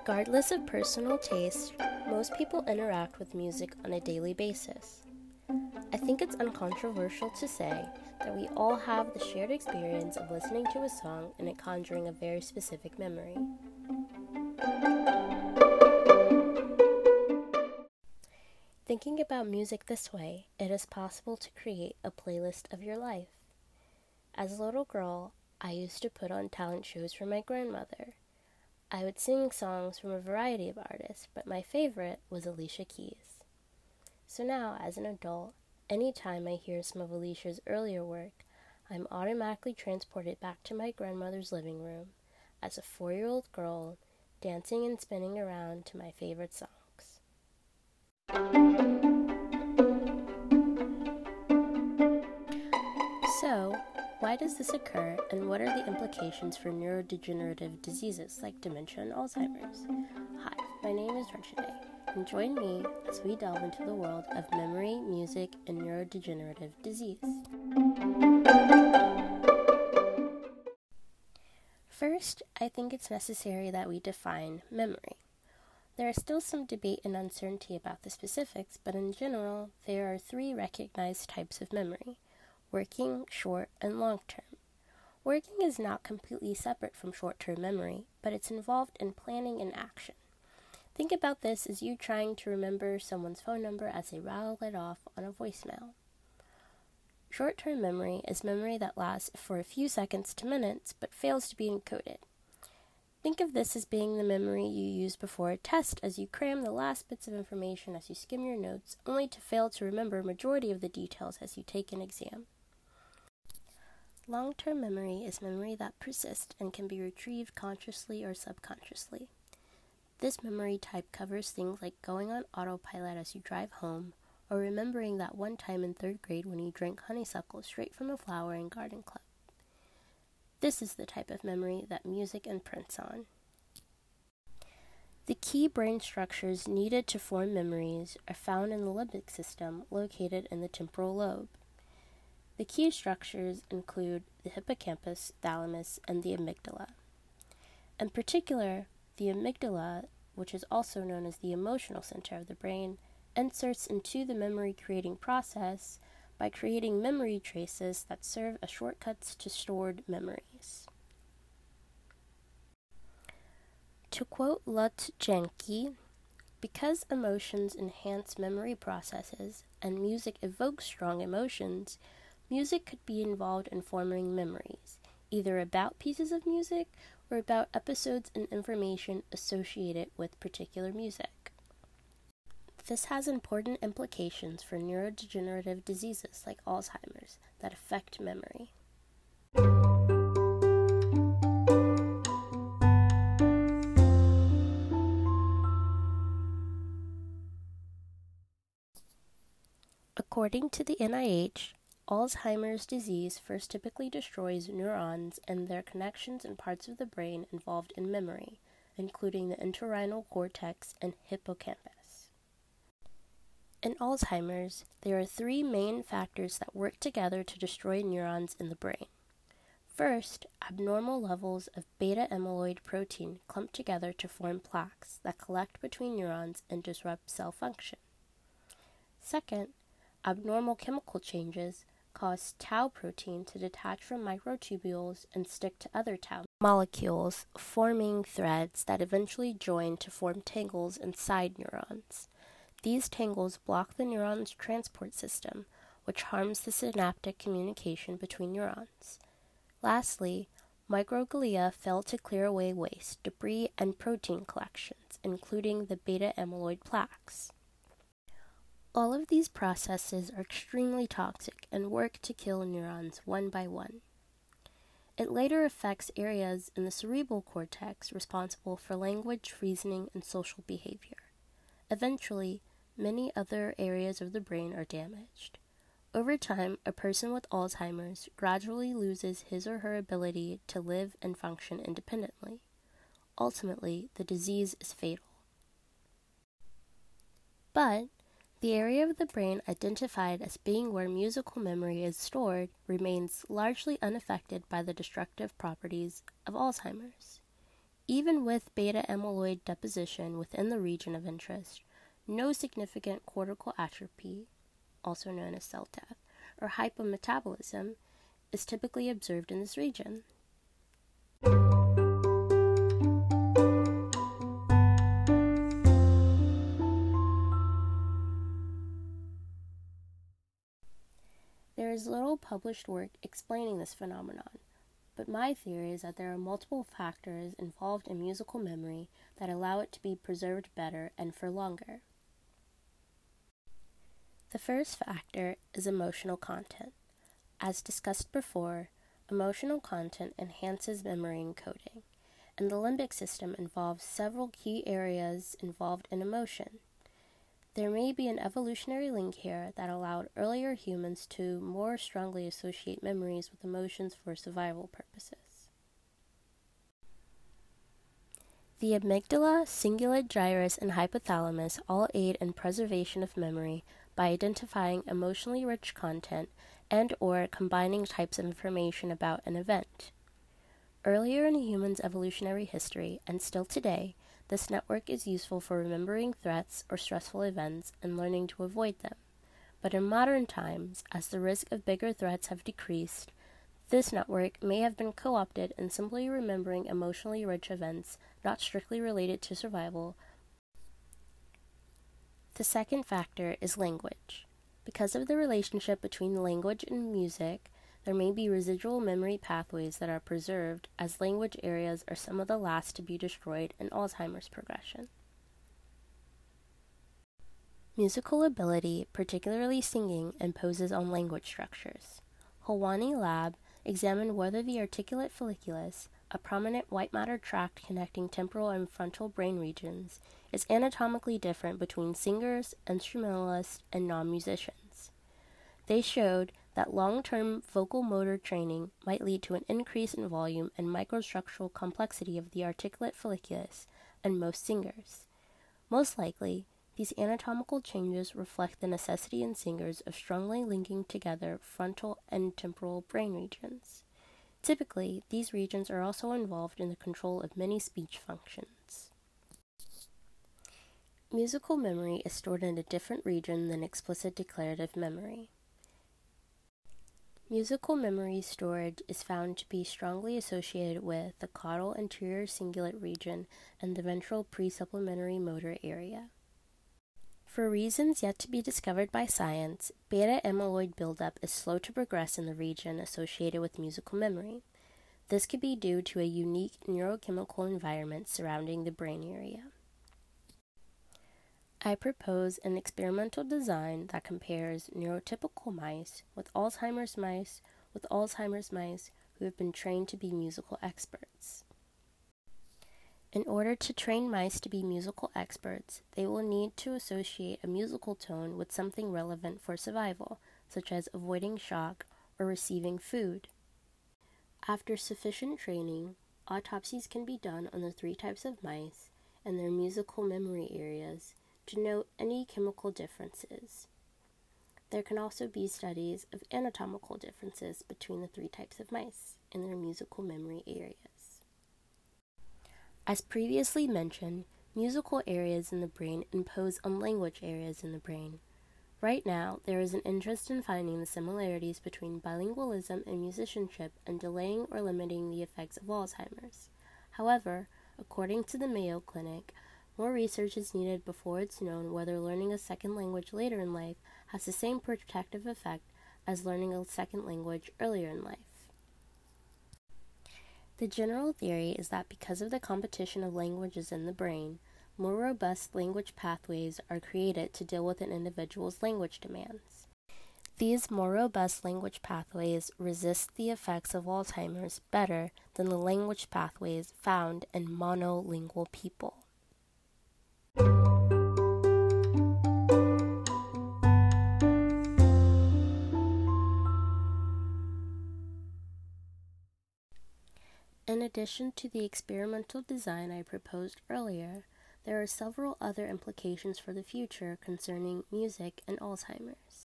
Regardless of personal taste, most people interact with music on a daily basis. I think it's uncontroversial to say that we all have the shared experience of listening to a song and it conjuring a very specific memory. Thinking about music this way, it is possible to create a playlist of your life. As a little girl, I used to put on talent shows for my grandmother. I would sing songs from a variety of artists, but my favorite was Alicia Keys. So now, as an adult, anytime I hear some of Alicia's earlier work, I'm automatically transported back to my grandmother's living room as a four year old girl dancing and spinning around to my favorite songs. Why does this occur, and what are the implications for neurodegenerative diseases like dementia and Alzheimer's? Hi, my name is Rachide, and join me as we delve into the world of memory, music, and neurodegenerative disease. First, I think it's necessary that we define memory. There is still some debate and uncertainty about the specifics, but in general, there are three recognized types of memory working, short, and long term. Working is not completely separate from short term memory, but it's involved in planning and action. Think about this as you trying to remember someone's phone number as they rattle it off on a voicemail. Short term memory is memory that lasts for a few seconds to minutes but fails to be encoded. Think of this as being the memory you use before a test as you cram the last bits of information as you skim your notes, only to fail to remember majority of the details as you take an exam. Long term memory is memory that persists and can be retrieved consciously or subconsciously. This memory type covers things like going on autopilot as you drive home, or remembering that one time in third grade when you drank honeysuckle straight from a flower in garden club. This is the type of memory that music imprints on. The key brain structures needed to form memories are found in the limbic system located in the temporal lobe. The key structures include the hippocampus, thalamus, and the amygdala. In particular, the amygdala, which is also known as the emotional center of the brain, inserts into the memory creating process by creating memory traces that serve as shortcuts to stored memories. To quote Lutz Jäncke, because emotions enhance memory processes and music evokes strong emotions, Music could be involved in forming memories, either about pieces of music or about episodes and information associated with particular music. This has important implications for neurodegenerative diseases like Alzheimer's that affect memory. According to the NIH, Alzheimer's disease first typically destroys neurons and their connections in parts of the brain involved in memory, including the entorhinal cortex and hippocampus. In Alzheimer's, there are three main factors that work together to destroy neurons in the brain. First, abnormal levels of beta amyloid protein clump together to form plaques that collect between neurons and disrupt cell function. Second, abnormal chemical changes cause tau protein to detach from microtubules and stick to other tau molecules, forming threads that eventually join to form tangles inside neurons. These tangles block the neuron's transport system, which harms the synaptic communication between neurons. Lastly, microglia fail to clear away waste, debris, and protein collections, including the beta amyloid plaques. All of these processes are extremely toxic and work to kill neurons one by one. It later affects areas in the cerebral cortex responsible for language, reasoning, and social behavior. Eventually, many other areas of the brain are damaged. Over time, a person with Alzheimer's gradually loses his or her ability to live and function independently. Ultimately, the disease is fatal. But the area of the brain identified as being where musical memory is stored remains largely unaffected by the destructive properties of Alzheimer's. Even with beta amyloid deposition within the region of interest, no significant cortical atrophy, also known as cell death, or hypometabolism is typically observed in this region. Published work explaining this phenomenon, but my theory is that there are multiple factors involved in musical memory that allow it to be preserved better and for longer. The first factor is emotional content. As discussed before, emotional content enhances memory encoding, and the limbic system involves several key areas involved in emotion. There may be an evolutionary link here that allowed earlier humans to more strongly associate memories with emotions for survival purposes. The amygdala, cingulate gyrus, and hypothalamus all aid in preservation of memory by identifying emotionally rich content and or combining types of information about an event. Earlier in a human's evolutionary history, and still today, this network is useful for remembering threats or stressful events and learning to avoid them. But in modern times, as the risk of bigger threats have decreased, this network may have been co opted in simply remembering emotionally rich events not strictly related to survival. The second factor is language. Because of the relationship between language and music, there may be residual memory pathways that are preserved, as language areas are some of the last to be destroyed in Alzheimer's progression. Musical ability, particularly singing, imposes on language structures. Halwani Lab examined whether the arcuate fasciculus, a prominent white matter tract connecting temporal and frontal brain regions, is anatomically different between singers, instrumentalists, and non musicians. They showed that long term vocal motor training might lead to an increase in volume and microstructural complexity of the arcuate fasciculus in most singers. Most likely, these anatomical changes reflect the necessity in singers of strongly linking together frontal and temporal brain regions. Typically, these regions are also involved in the control of many speech functions. Musical memory is stored in a different region than explicit declarative memory. Musical memory storage is found to be strongly associated with the caudal anterior cingulate region and the ventral presupplementary motor area. For reasons yet to be discovered by science, beta amyloid buildup is slow to progress in the region associated with musical memory. This could be due to a unique neurochemical environment surrounding the brain area. I propose an experimental design that compares neurotypical mice with Alzheimer's mice with Alzheimer's mice who have been trained to be musical experts. In order to train mice to be musical experts, they will need to associate a musical tone with something relevant for survival, such as avoiding shock or receiving food. After sufficient training, autopsies can be done on the three types of mice and their musical memory areas to note any chemical differences. There can also be studies of anatomical differences between the three types of mice and their musical memory areas. As previously mentioned, musical areas in the brain impose on language areas in the brain. Right now, there is an interest in finding the similarities between bilingualism and musicianship and delaying or limiting the effects of Alzheimer's. However, according to the Mayo Clinic, more research is needed before it's known whether learning a second language later in life has the same protective effect as learning a second language earlier in life. The general theory is that because of the competition of languages in the brain, more robust language pathways are created to deal with an individual's language demands. These more robust language pathways resist the effects of Alzheimer's better than the language pathways found in monolingual people. In addition to the experimental design I proposed earlier, there are several other implications for the future concerning music and Alzheimer's.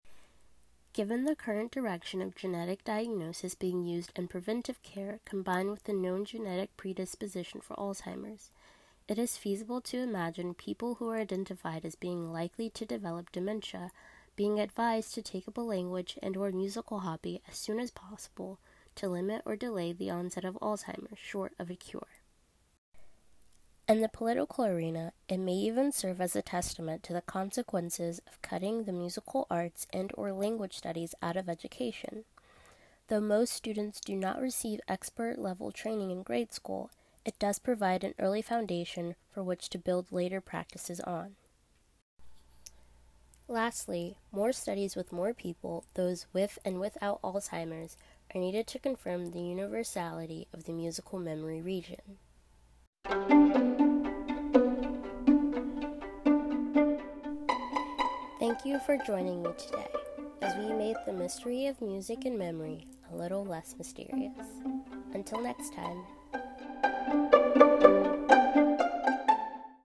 Given the current direction of genetic diagnosis being used in preventive care combined with the known genetic predisposition for Alzheimer's, it is feasible to imagine people who are identified as being likely to develop dementia being advised to take up a language and or musical hobby as soon as possible to limit or delay the onset of Alzheimer's short of a cure. In the political arena, it may even serve as a testament to the consequences of cutting the musical arts and or language studies out of education. Though most students do not receive expert level training in grade school, it does provide an early foundation for which to build later practices on. Lastly, more studies with more people, those with and without Alzheimer's, are needed to confirm the universality of the musical memory region. Thank you for joining me today as we made the mystery of music and memory a little less mysterious. Until next time.